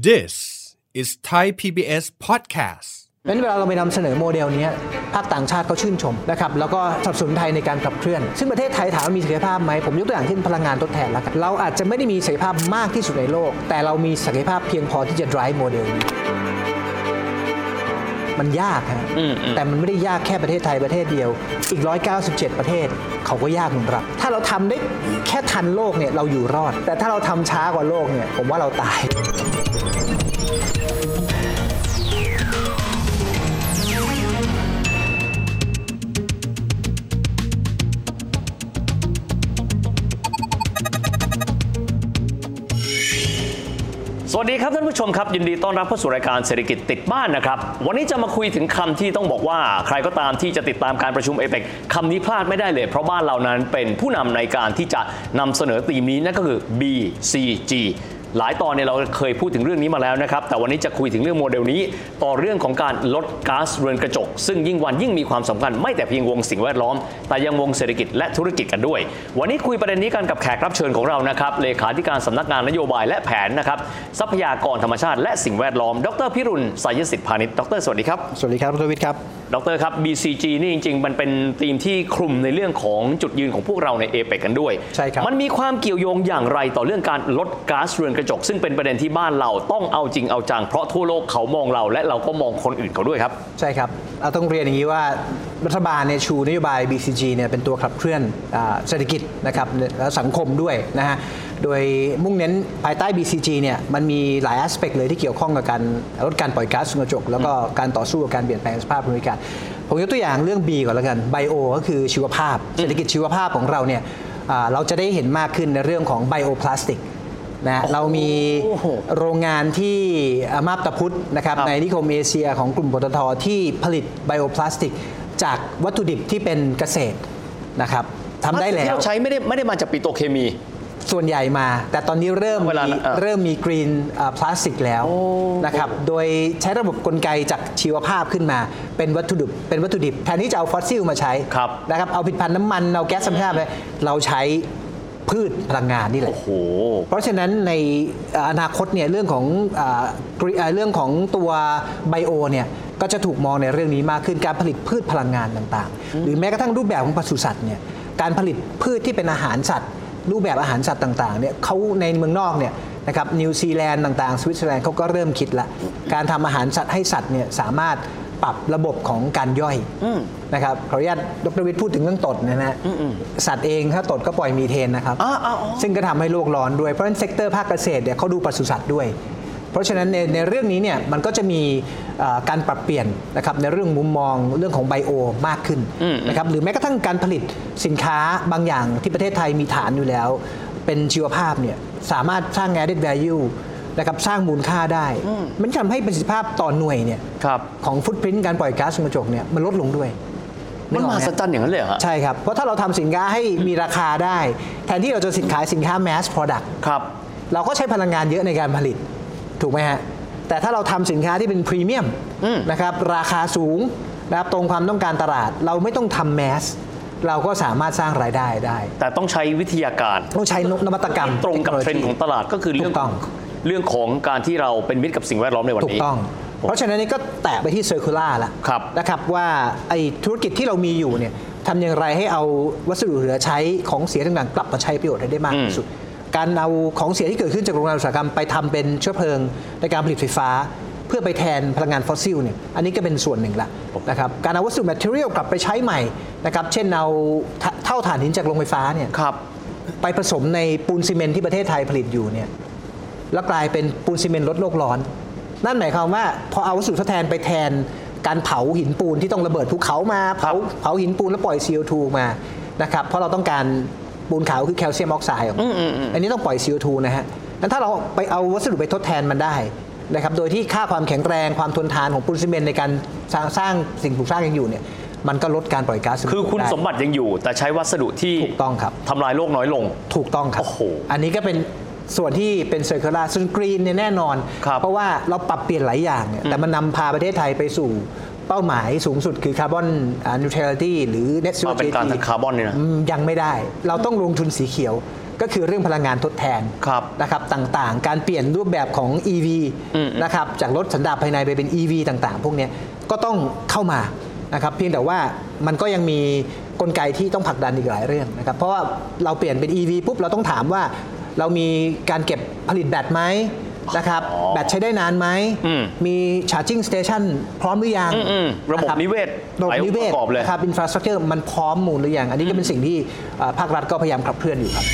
This is Thai PBS podcast. งั้นเวลาเราไปนำเสนอโมเดลนี้ภาคต่างชาติเขาชื่นชมนะครับแล้วก็สนับสนุนไทยในการขับเคลื่อน ซึ่งประเทศไทยถามว่ามีศักยภาพไหมผมยกตัวอย่างเช่นพลังงานทดแทนแล้วกันเราอาจจะไม่ได้มีศักยภาพมากที่สุดในโลก แต่เรามีศักยภาพเพียงพอที่จะ drive โมเดลนี้ มันยากฮะแต่มันไม่ได้ยากแค่ประเทศไทยประเทศเดียว อีก 197 ประเทศเขาก็ยากเหมือนเราถ้าเราทำได้แค่ทันโลกเนี่ยเราอยู่รอด แต่ถ้าเราทำช้ากว่าโลกเนี่ยผมว่าเราตาย สวัสดีครับท่านผู้ชมครับยินดีต้อนรับเข้าสู่รายการเศรษฐกิจติดบ้านนะครับ วันนี้จะมาคุยถึงคำที่ต้องบอกว่า ใครก็ตามที่จะติดตามการประชุมเอเปกคำนี้พลาดไม่ได้เลย เพราะบ้านเรานั้นเป็นผู้นำในการที่จะนำเสนอตีมนี้นั่นก็คือ BCG หลายตอนเนี่ยเราเคยพูดถึงเรื่องนี้มาแล้วนะครับ แต่วันนี้จะคุยถึงเรื่องโมเดลนี้ ต่อเรื่องของการลดก๊าซเรือนกระจก ซึ่งยิ่งวันยิ่งมีความสำคัญไม่แต่เพียงวงสิ่งแวดล้อม แต่ยังวงเศรษฐกิจและธุรกิจกันด้วย วันนี้คุยประเด็นนี้กันกับแขกรับเชิญของเรานะครับ เลขาธิการสำนักงานนโยบายและแผนนะครับ ทรัพยากรธรรมชาติและสิ่งแวดล้อม ดรพิรุณสายสิทธิพาณิชย์ ดร สวัสดีครับ สวัสดีครับดรวิทย์ครับ ดรครับ BCG นี่จริง ๆ มันเป็นธีมที่คลุมในเรื่องของจุดยืนของพวกเราในเอเปกกันด้วยใช่ครับมันมีความเกี่ยวโยงอย่างไรต่อเรื่องการลดก๊าซเรือนกระจก ซึ่งเป็นประเด็นที่บ้านเราต้องเอาจริงเอาจังเพราะทั่วโลกเขามองเรา และเราก็มองคนอื่นเขาด้วยครับ ใช่ครับเราต้องเรียนอย่างนี้ว่า รัฐบาลเนี่ยชูนโยบาย BCG เนี่ยเป็นตัวขับเคลื่อนอ่าเศรษฐกิจนะครับและสังคมด้วยนะฮะโดยมุ่งเน้นภายใต้ BCG เนี่ยมันมีหลาย aspect เลยที่เกี่ยวข้องกับการลดการปล่อยก๊าซเรือนกระจก แล้วก็การต่อสู้กับการเปลี่ยนแปลงสภาพภูมิอากาศผมยกตัวอย่างเรื่อง B ก่อนแล้วกัน Bio ก็คือชีวภาพ เศรษฐกิจชีวภาพของเราเนี่ยอ่าเราจะได้เห็นมากขึ้นในเรื่องของ bioplastic นะฮะเรามีโอ้โหโรงงานที่อ่ามาบตาพุธนะครับครับในนิคมเอเชียของกลุ่มปตทที่ผลิตไบโอพลาสติก จากวัตถุดิบที่เป็นเกษตรนะครับทำได้แล้ที่วเราใช้ไม่ได้ไม่ได้มาจากปิโตรเคมี ส่วนใหญ่มา แต่ตอนนี้เริ่มเวลามีเอ่อเริ่มมีกรีนพลาสติกแล้วนะครับโดยใช้ระบบกลไกจากชีวภาพขึ้นมา เป็นวัตถุดิบเป็นวัตถุดิบแทนที่จะเอาฟอสซิลมาใช้ครับ นะครับเอาผลิตภัณฑ์น้ำมันเอาแก๊สธรรมชาติไปเราใช้ พืชพลังงานนี่แหละ โอ้โห เพราะฉะนั้นในอนาคตเนี่ยเรื่องของอ่า green- อ่าเรื่องของตัวไบโอเนี่ยก็จะถูกมองในเรื่องนี้มากขึ้นการผลิตพืชพลังงานต่างๆ หรือแม้กระทั่งรูปแบบของปศุสัตว์เนี่ยการผลิตพืชที่เป็นอาหารสัตว์ รูปแบบอาหารสัตว์ต่างๆเนี่ยเขาในเมืองนอกเนี่ยนะครับนิวซีแลนด์ต่างๆสวิตเซอร์แลนด์เขาก็เริ่มคิดละการทำอาหารสัตว์ให้สัตว์เนี่ยสามารถ ปรับระบบของการย่อยนะครับขออนุญาตดรวิทย์พูดถึงเรื่องตดนะฮะสัตว์เองถ้าตดก็ปล่อยมีเทนนะครับอ่าอ่าอ๋อซึ่งก็ทำให้โลกร้อนด้วย เพราะฉะนั้น sector ภาคเกษตรเนี่ยเขาดูปศุสัตว์ด้วย เพราะฉะนั้นในในเรื่องนี้เนี่ยมันก็จะมีเอ่อการปรับเปลี่ยนนะครับในเรื่องมุมมองเรื่องของ bioมากขึ้นนะครับหรือแม้กระทั่งการผลิตสินค้าบางอย่างที่ประเทศไทยมีฐานอยู่แล้ว เป็นชีวภาพเนี่ยสามารถสร้าง added value นะครับสร้างมูลค่าได้ มันทำให้ประสิทธิภาพต่อหน่วยเนี่ยครับของฟุตพิ้นการปล่อยก๊าซเรือนกระจกเนี่ยมันลดลงด้วยมันกอมอกหัไหศจรรย์อย่างนั้นเลยเหรอฮะใช่ครับ เพราะถ้าเราทำสินค้าให้มีราคาได้ แทนที่เราจะสินขายสินค้า mass product ครับเราก็ใช้พลังงานเยอะในการผลิต ถูกไหมฮะ แต่ถ้าเราทำสินค้าที่เป็นพรีเมียมนะครับราคาสูงนะครับตรงความต้องการตลาด เราไม่ต้องทำแมสเราก็สามารถสร้างรายได้ได้ แต่ต้องใช้วิทยาการ ต้องใช้นวัตกรรม ตรงกับเทรนด์ของตลาดก็คือเรื่องถูกต้อง เรื่องของการที่เราเป็นมิตรกับสิ่งแวดล้อมในวันถูกนี้ ต้อง เพราะฉะนั้นนี่ก็แตะไปที่ circular ละครับนะครับว่าไอ้ธุรกิจที่เรามีอยู่เนี่ยทำอย่างไรให้เอาวัสดุเหลือใช้ของเสียต่างๆกลับมาใช้ประโยชน์ให้ได้มากที่สุด การเอาของเสียที่เกิดขึ้นจากโรงงานอุตสาหกรรมไปทำเป็นเชื้อเพลิงในการผลิตไฟฟ้า เพื่อไปแทนพลังงานฟอสซิลเนี่ยอันนี้ก็เป็นส่วนหนึ่งละนะครับการเอาวัสดุ material กลับไปใช้ใหม่นะครับเช่นเอาเถ้าถ่านหินจากโรงไฟฟ้าเนี่ย ครับ ไปผสมในปูนซีเมนต์ที่ประเทศไทยผลิตอยู่เนี่ย แล้วกลายเป็นปูนซีเมนต์ลดโลกร้อน นั่นหมายความว่าพอเอาวัสดุทดแทนไปแทนการเผาหินปูนที่ต้องระเบิดภูเขามาเผาเผาหินปูนแล้วปล่อย CO2 มานะครับเพราะเราต้องการปูนขาวคือแคลเซียมออกไซด์ออกมาอันนี้ต้องปล่อย CO2 นะฮะงั้นถ้าเราไปเอาวัสดุไปทดแทนมันได้นะครับโดยที่ค่าความแข็งแรงความทนทานของปูนซีเมนต์ในการสร้างสร้างสิ่งปลูกสร้างยังอยู่เนี่ยมันก็ลดการปล่อยก๊าซเรืนกระจกคือคุณได้สมบัติยังอยู่ แต่ใช้วัสดุที่ถูกต้องครับทำลายโลกน้อยลง ถูกต้องครับโอ้โหอันนี้ก็เป็น ส่วนที่เป็นเซอร์เ l ล r ส่วนกรีนเนี่ยแน่นอนครับเพราะว่าเราปรับเปลี่ยนหลายอย่างเนี่ยแต่มันนำพาประเทศไทยไปสู่เป้าหมายสูงสุดคือคาร์บอนนิวทรัลิตี้หรือ net zero มาเป็นการ GHG ทางคาร์บอนเนี่ยนะอืมยังไม่ได้ เราต้องลงทุนสีเขียวก็คือเรื่องพลังงานทดแทนครับนะครับต่างๆ การเปลี่ยนรูปแบบของ EV อืมนะครับจากรถสันดาปภายในไปเป็น EV ต่างๆ พวกเนี้ยก็ต้องเข้ามานะครับเพียงแต่ว่ามันก็ยังมีกลไกที่ต้องผลักดันอีกหลายเรื่องนะครับเพราะว่าเราเปลี่ยนเป็น EV ปุ๊บเราต้องถามว่า เรามีการเก็บผลิตแบตไหมนะครับอ๋อแบตใช้ได้นานไหมอืมมี charging station พร้อมหรือยังอืมๆระบบคนิเวศระบบหลายองค์นิเวศประกอบเลยนะครับ infrastructure มันพร้อมหมูลหรือยัง อันนี้ก็เป็นสิ่งที่เอ่อภาครัฐก็พยายามขับเคลื่อนอยู่ครับ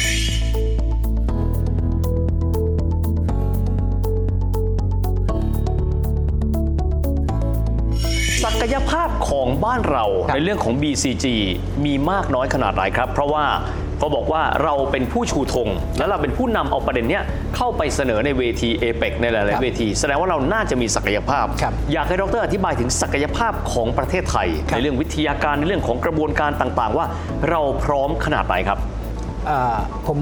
ศักยภาพ ของบ้านเราครับ ในเรื่องของ BCG มีมากน้อยขนาดไหนครับ เพราะว่าเขาบอกว่าเราเป็นผู้ชูธง และเราเป็นผู้นำเอาประเด็นเนี้ยเข้าไปเสนอในเวทีเอเปกในหลายๆเวที แสดงว่าเราน่าจะมีศักยภาพ ครับอยากให้ดรอธิบายถึงศักยภาพของประเทศไทย ครับ ในเรื่องวิทยาการในเรื่องของกระบวนการต่างๆ ว่าเราพร้อมขนาดไหนครับเอ่อ ผม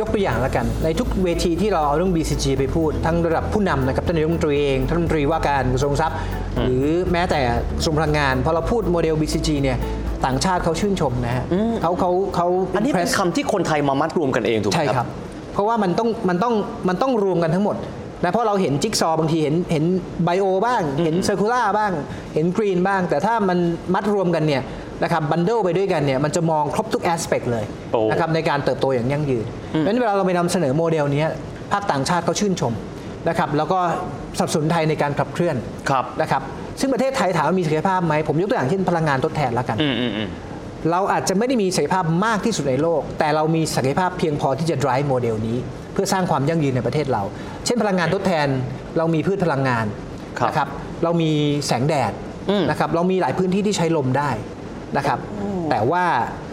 ยกตัวอย่างแล้วกัน ในทุกเวทีที่เราเอาเรื่อง BCG ไปพูด ทั้งระดับผู้นำนะครับท่านนายกรัฐมนตรีเองท่านรัฐมนตรีว่าการกระทรวงทรัพย์ หรือแม้แต่กระทรวงพลังงานพอเราพูดโมเดล BCG เนี่ยต่างชาติเขาชื่นชมนะฮะเขาเขาเขาอันนี้เป็น impress คำที่คนไทยมามัดรวมกันเองถูกไหมใช่คครัรับบเพราะว่ามันต้องมันต้องมันต้องรวมกันทั้งหมดนะเพราะเราเห็นจิ๊กซอว์บางทีเห็นเห็น bio บ้าง เห็น circular บ้าง เห็น green บ้าง แต่ถ้ามันมัดรวมกันเนี่ย นะครับ bundle ไปด้วยกันเนี่ยมันจะมองครบทุก aspect เลยโอ้นะครับในการเติบโตอย่างยั่งยืนเพราะฉะนั้นเวลาเราไปนำเสนอโมเดลเนี้ยภาคต่างชาติเขาชื่นชมนะครับแล้วก็สนับสนุนไทยในการขับเคลื่อนครับนะครับซึ่งประเทศไทยถามว่ามีศักยภาพไหมผมยกตัวอย่างเช่นพลังงานทดแทนแล้วกันอืมอืมอืมเราอาจจะไม่ได้มีศักยภาพมากที่สุดในโลก แต่เรามีศักยภาพเพียงพอที่จะ drive โมเดลนี้ เพื่อสร้างความยั่งยืนในประเทศเรา เช่นพลังงานทดแทนเรามีพืชพลังงานครับนะครับเรามีแสงแดดอืมนะครับเรามีหลายพื้นที่ที่ใช้ลมได้ นะครับ แต่ว่า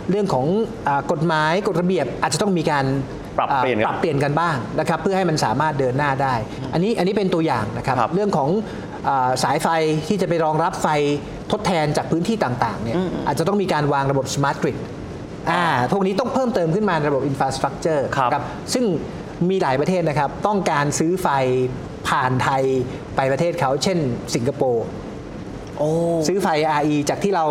เรื่องของอากฎหมายกฎระเบียบอาจจะต้องมีการปรับเปลี่ยนอ่าปรับเปลี่ยนกันบ้างนะครับ เพื่อให้มันสามารถเดินหน้าได้ อันนี้อันนี้เป็นตัวอย่างนะครับครับเรื่องของอาสายไฟที่จะไปรองรับไฟทดแทนจากพื้นที่ต่างๆเนี่ยอาจจะต้องมีการวางระบบ smart grid อ่าพวกนี้ต้องเพิ่มเติมขึ้นมาในระบบ infrastructure ครับซึ่งมีหลายประเทศนะครับ ต้องการซื้อไฟผ่านไทยไปประเทศเขาเช่น สิงคโปร์โอ้ ซื้อไฟ RE จากที่เรา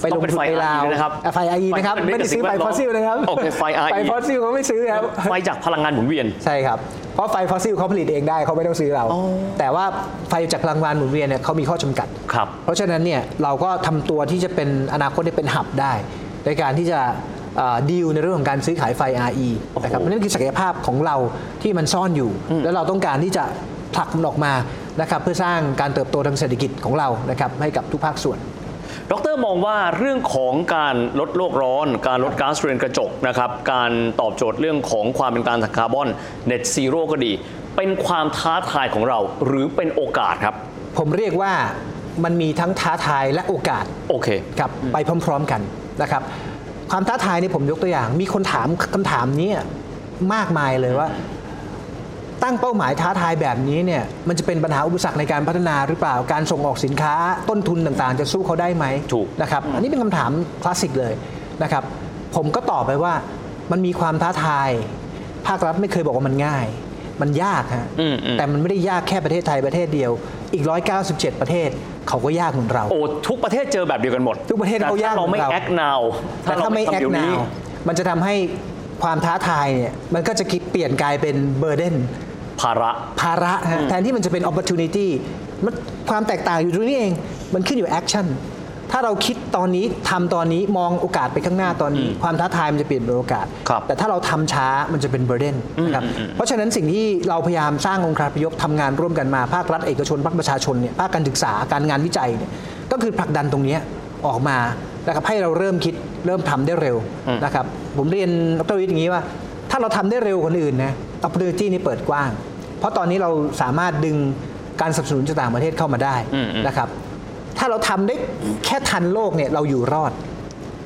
ไปลงต้องเป็นทุนไฟในลาว RE นะครับอะไฟ RE นะครับไฟไม่ได้ซื้อไฟสิ่งแวดล้ฟอสซิลนะครับโอเคไฟ RE ไฟฟอสซิลเขาไม่ซื้อครับไฟจากพลังงานหมุนเวียนใช่ครับเพราะไฟฟอสซิลเขาผลิตเองได้เขาไม่ต้องซื้อเราอ๋อแต่ว่าไฟจากพลังงานหมุนเวียนเนี่ยเขามีข้อจำกัดครับเพราะฉะนั้นเนี่ยเราก็ทำตัวที่จะเป็นอนาคตได้เป็นหับได้ ในการที่จะดีลในเรื่องของการซื้อขายไฟ RE นะครับโอ้โหนั่นคือศักยภาพของเราที่มันซ่อนอยู่ แล้วเราต้องการที่จะผลักมันออกมา นะครับเพื่อสร้างการเติบโตทางเศรษฐกิจของเรานะครับให้กับทุกภาคส่วนดรมองว่าเรื่องของการลดโลกร้อน การลดก๊าซเรือนกระจกนะครับการตอบโจทย์เรื่องของความเป็นการถังคาร์บอนเน็ตซีโร่ก็ดี เป็นความท้าทายของเราหรือเป็นโอกาสครับ ผมเรียกว่ามันมีทั้งท้าทายและโอกาสโอเคครับไปพร้อม ๆกันนะครับความท้าทายนี่ผมยกตัวอย่าง มีคนถามคำถามนี้มากมายเลยว่า ตั้งเป้าหมายท้าทายแบบนี้เนี่ยมันจะเป็นปัญหาอุปสรรคในการพัฒนาหรือเปล่าการส่งออกสินค้าต้นทุนต่างๆ จะสู้เขาได้ไหมถูกนะครับอันนี้เป็นคำถามคลาสสิกเลยนะครับผมก็ตอบไปว่ามันมีความท้าทาย ภาครัฐไม่เคยบอกว่ามันง่าย มันยากฮะอืมอืมแต่มันไม่ได้ยากแค่ประเทศไทยประเทศเดียว อีก 197 ประเทศเขาก็ยากเหมือนเราโอ้ทุกประเทศเจอแบบเดียวกันหมด ทุกประเทศเขายากแต่ถ้เราไม่เหมือนเรา act now แต่ถ้าไม่เรแอคทำเดี๋ยวนานี้วมันจะทำให้ความท้าทายเนี่ยมันก็จะคิดเปลี่ยนกลายเป็นเบอร์เดน ภาระภาระฮะแทนที่มันจะเป็น opportunity มันความแตกต่างอยู่ตรงนี้เอง มันขึ้นอยู่ action ถ้าเราคิดตอนนี้ทำตอนนี้มองโอกาสไปข้างหน้าตอนนี้ ความท้าทายมันจะเปลี่ยนเป็นโอกาสครับแต่ถ้าเราทำช้ามันจะเป็นเบอร์เดนนะครับเพราะฉะนั้นสิ่งที่เราพยายามสร้างองค์การพยพทำงานร่วมกันมาภาครัฐเอกชนภาคประชาชนเนี่ยภาคการศึกษาการงานวิจัยเนี่ยก็คือผลักดันตรงเนี้ยออกมานะครับให้เราเริ่มคิดเริ่มทำได้เร็วนะครับผมเรียนดรวิทย์อย่างนี้ว่า ถ้าเราทำได้เร็วกว่าคนอื่นนะ opportunity นี่เปิดกว้าง เพราะตอนนี้เราสามารถดึงการสนับสนุนจากต่างประเทศเข้ามาได้อืมอืมนะครับ ถ้าเราทำได้แค่ทันโลกเนี่ยเราอยู่รอด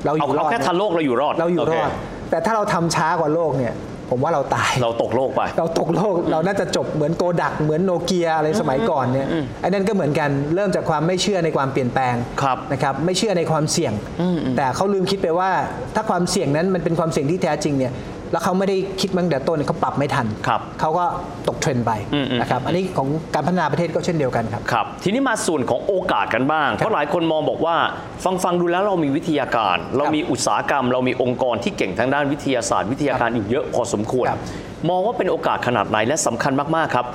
เราอเอายู่รเราอดแค่ทันโลกเราอยู่รอดเราอยู่รอดโคแต่ถ้าเราทำช้ากว่าโลกเนี่ยผมว่าเราตาย เราตกโลกไป เราตกโลก เราน่าจะจบเหมือนโกดัก เหมือนโนเกียอะไรสมัยก่อนเนี่ยไอ้นั่นก็เหมือนกันเริ่มจากความไม่เชื่อในความเปลี่ยนแปลงครับนะครับไม่เชื่อในความเสี่ยง แต่เขาลืมคิดไปว่า ถ้าความเสี่ยงนั้นมันเป็นความเสี่ยงที่แท้จริงเนี่ย แล้วเขาไม่ได้คิดมาตั้งแต่ต้นเขาปรับไม่ทันครับเขาก็ตกเทรนด์ไปอืมอืมนะครับอันนี้ของการพัฒนาประเทศก็เช่นเดียวกันครับครับ ทีนี้มาส่วนของโอกาสกันบ้าง เพราะหลายคนมองบอกว่า ฟังฟังดูแล้วเรามีวิทยาการ เรามีอุตสาหกรรม เรามีองค์กรที่เก่งทางด้านวิทยาศาสตร์ วิทยาการอยู่เยอะพอสมควรครับมองว่าเป็นโอกาสขนาดไหนและสำคัญมากๆครับ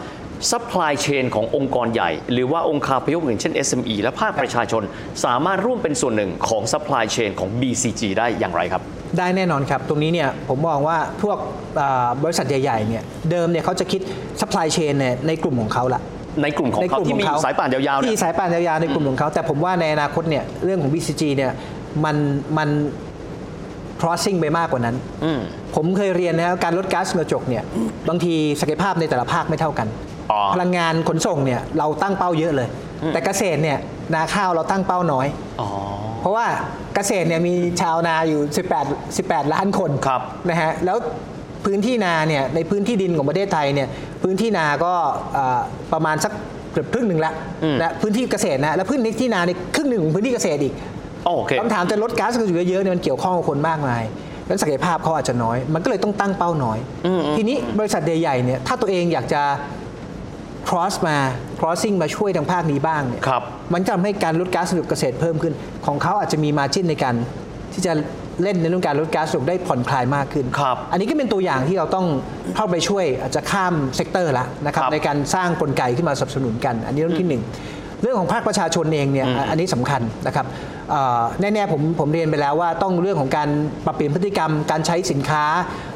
supply chain ขององค์กรใหญ่ หรือว่าองค์คาพยพอย่างเช่น SME และภาคประชาชน สามารถร่วมเป็นส่วนหนึ่งของ supply chain ของ BCG ได้อย่างไรครับ ได้แน่นอนครับ ตรงนี้เนี่ยผมมองว่าพวกอ่าบริษัทใหญ่ๆเนี่ยเดิมเนี่ยเขาจะคิด supply chain เนี่ยในกลุ่มของเขาละในกลุ่มของเขาที่มีสายป่านยาวๆเนี่ยที่สายป่านยาวๆในกลุ่มของเขา แต่ผมว่าในอนาคตเนี่ยเรื่องของ BCG เนี่ยมันมัน crossing ไปมากกว่านั้นอืมผมเคยเรียนนะครับการลดก๊าซเรือนกระจกเนี่ยบางทีศักยภาพในแต่ละภาคไม่เท่ากันอ๋อ พลังงานขนส่งเนี่ยเราตั้งเป้าเยอะเลย แต่เกษตรเนี่ยนาข้าวเราตั้งเป้าน้อยอ๋อเพราะว่าเกษตรเนี่ยมีชาวนาอยู่ 18 18 ล้านคนครับนะฮะแล้วพื้นที่นาเนี่ยในพื้นที่ดินของประเทศไทยเนี่ยพื้นที่นาก็เอ่อประมาณสักเกือบครึ่งหนึ่งละนะพื้นที่เกษตรนะแล้วพื้นที่นาในครึ่งหนึ่งของพื้นที่เกษตรอีกโอเคคำถามจะลดก๊าซเรือนกระจกเยอะๆเนี่ยมันเกี่ยวข้องกับคนมากมายแล้วศักยภาพเขาอาจจะน้อย มันก็เลยต้องตั้งเป้าน้อย ทีนี้บริษัทใหญ่ๆเนี่ยถ้าตัวเองอยากจะ cross มา crossing มาช่วยทางภาคนี้บ้างเนี่ยครับมันจะทำให้การลดก๊าซเรือนกระจกเกษตรเพิ่มขึ้น ของเขาอาจจะมี margin ในการที่จะเล่นในเรื่องการลดก๊าซเรือนกระจกได้ผ่อนคลายมากขึ้นครับอันนี้ก็เป็นตัวอย่างที่เราต้องเข้าไปช่วยอาจจะข้าม sector ละนะครับครับในการสร้างกลไกขึ้นมาสนับสนุนกัน อันนี้เรื่องที่หนึ่ง เรื่องของภาคประชาชนเองเนี่ยอันนี้สำคัญนะครับเอ่อแน่ๆผมผมเรียนไปแล้วว่าต้องเรื่องของการปรับเปลี่ยนพฤติกรรมการใช้สินค้า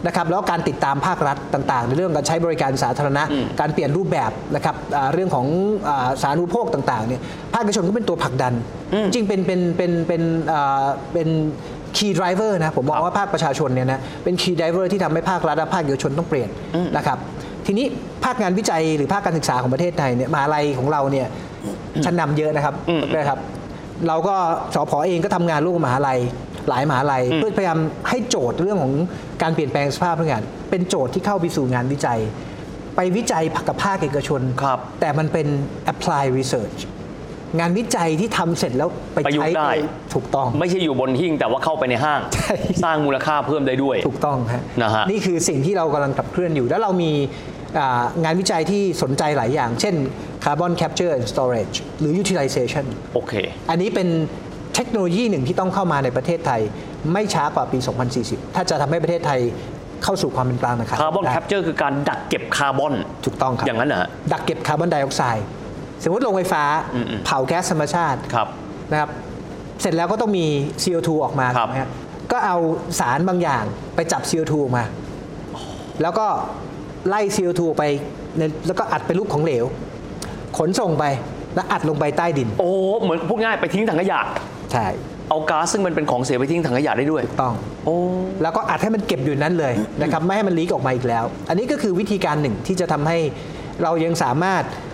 นะครับแล้วก็การติดตามภาครัฐต่าง ๆ ในเรื่องการใช้บริการสาธารณะ การเปลี่ยนรูปแบบนะครับอ่าเรื่องของอาสาธารณูปโภคต่างๆเนี่ยภาคเอกชนก็เป็นตัวผลักดัน จริงๆเป็นเป็นเป็นเป็นอ่าเป็น key driver นะผมมองว่าภาคประชาชนเนี่ยนะเป็น key driver ที่ทำให้ภาครัฐและภาคเอกชนต้องเปลี่ยนนะครับทีนี้ภาคงานวิจัยหรือภาคการศึกษาของประเทศไทยเนี่ยมหาลัยของเราเนี่ย ชั้นนำเยอะนะครับนะครับเราก็สพเองก็ทำงานร่วมกับมหาลัยหลายมหาลัย เพื่อพยายามให้โจทย์เรื่องของการเปลี่ยนแปลงสภาพพลังงาน เป็นโจทย์ที่เข้าไปสู่งานวิจัย ไปวิจัยกับภาคเอกชนครับแต่มันเป็น apply research งานวิจัยที่ทำเสร็จแล้วไปประยุกใช้ต์ได้ ถูกต้อง ไม่ใช่อยู่บนหิ้งแต่ว่าเข้าไปในห้าง ใช่ สร้างมูลค่าเพิ่มได้ด้วย ถูกต้องฮะนะฮะนี่คือสิ่งที่เรากำลังขับเคลื่อนอยู่ แล้วเรามีอ่างานวิจัยที่สนใจหลายอย่าง เช่น carbon capture and storage หรือ utilization โอเค อันนี้เป็นเทคโนโลยีหนึ่งที่ต้องเข้ามาในประเทศไทย ไม่ช้ากว่าปี 2040 ถ้าจะทำให้ประเทศไทยเข้าสู่ความเป็นกลางนะครับคาร์บอนได้ capture คือการดักเก็บคาร์บอนถูกต้องครับอย่างนั้นเหรอฮะ ดักเก็บคาร์บอนไดออกไซด์ สมมติโรงไฟฟ้าอืมๆเผาแก๊สธรรมชาติครับนะครับเสร็จแล้วก็ต้องมี CO2 ออกมาครับถูกไหมฮะก็เอาสารบางอย่างไปจับ CO2 ออกมา แล้วก็ไล่ CO2 ออกไปในแล้วก็อัดเป็นรูปของเหลว ขนส่งไปแล้วอัดลงไปใต้ดิน โอ้เหมือนพูดง่ายไปทิ้งถังขยะใช่เอาก๊าซซึ่งมันเป็นของเสียไปทิ้งถังขยะได้ด้วยต้องโอ้แล้วก็อัดให้มันเก็บอยู่นั้นเลยนะครับไม่ให้มันลีกออกมาอีกแล้ว อันนี้ก็คือวิธีการหนึ่งที่จะทำให้เรายังสามารถอ่า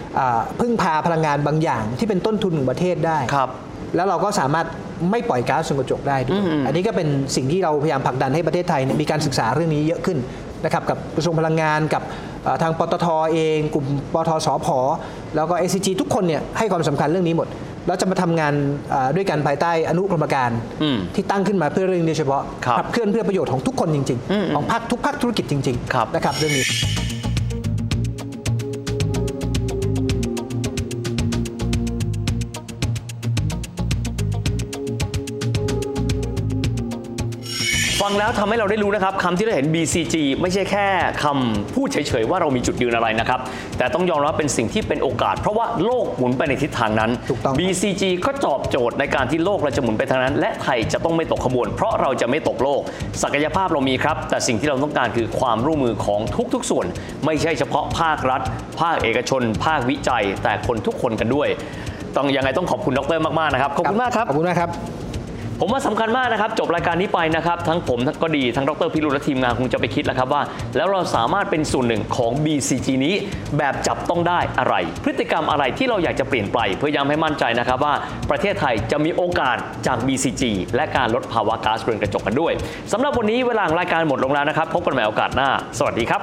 พึ่งพาพลังงานบางอย่างที่เป็นต้นทุนของประเทศได้ครับ แล้วเราก็สามารถไม่ปล่อยก๊าซเรือนกระจกได้ด้วยอันนี้ก็เป็นสิ่งที่เราพยายามผลักดันให้ประเทศไทยเนี่ยมีการศึกษาเรื่องนี้เยอะขึ้นนะครับกับกระทรวงพลังงานกับเอ่อทางปตทเอง กลุ่มปตทสพแล้วก็ SCG ทุกคนเนี่ยให้ความสำคัญเรื่องนี้หมดแล้วจะมาทำงานเอ่อด้วยกันภายใต้อนุกรรมการอืมที่ตั้งขึ้นมาเพื่อเรื่องนี้โดยเฉพาะครับขับเคลื่อนเพื่อประโยชน์ของทุกคนจริง ๆ ของภาคทุกภาคธุรกิจจริงครับๆนะครับเรื่องนี้ ฟังแล้วทำให้เราได้รู้นะครับคำที่เราเห็น BCG ไม่ใช่แค่คำพูดเฉยๆว่าเรามีจุดยืนอะไรนะครับ แต่ต้องยอมรับเป็นสิ่งที่เป็นโอกาส เพราะว่าโลกหมุนไปในทิศทางนั้นถูกต้อง BCG ก็ตอบโจทย์ในการที่โลกเราจะหมุนไปทางนั้น และไทยจะต้องไม่ตกขบวน เพราะเราจะไม่ตกโลก ศักยภาพเรามีครับ แต่สิ่งที่เราต้องการคือความร่วมมือของทุกๆ ส่วน ไม่ใช่เฉพาะภาครัฐ ภาคเอกชน ภาควิจัย แต่คนทุกคนกันด้วย ต้องยังไงต้องขอบคุณดรมากๆนะครับขอบคุณมากครับขอบคุณมากครับ ผมว่าสำคัญมากนะครับ จบรายการนี้ไปนะครับ ทั้งผมก็ดีทั้งดรพิรุณและทีมงานคงจะไปคิดแล้วครับว่า แล้วเราสามารถเป็นส่วนหนึ่งของ BCG นี้แบบจับต้องได้อะไร พฤติกรรมอะไรที่เราอยากจะเปลี่ยนไป เพื่อย้ำให้มั่นใจนะครับว่า ประเทศไทยจะมีโอกาสจาก BCG และการลดภาวะก๊าซเรือนกระจกกันด้วยสำหรับวันนี้เวลารายการหมดลงแล้วนะครับ พบกันใหม่โอกาสหน้า สวัสดีครับ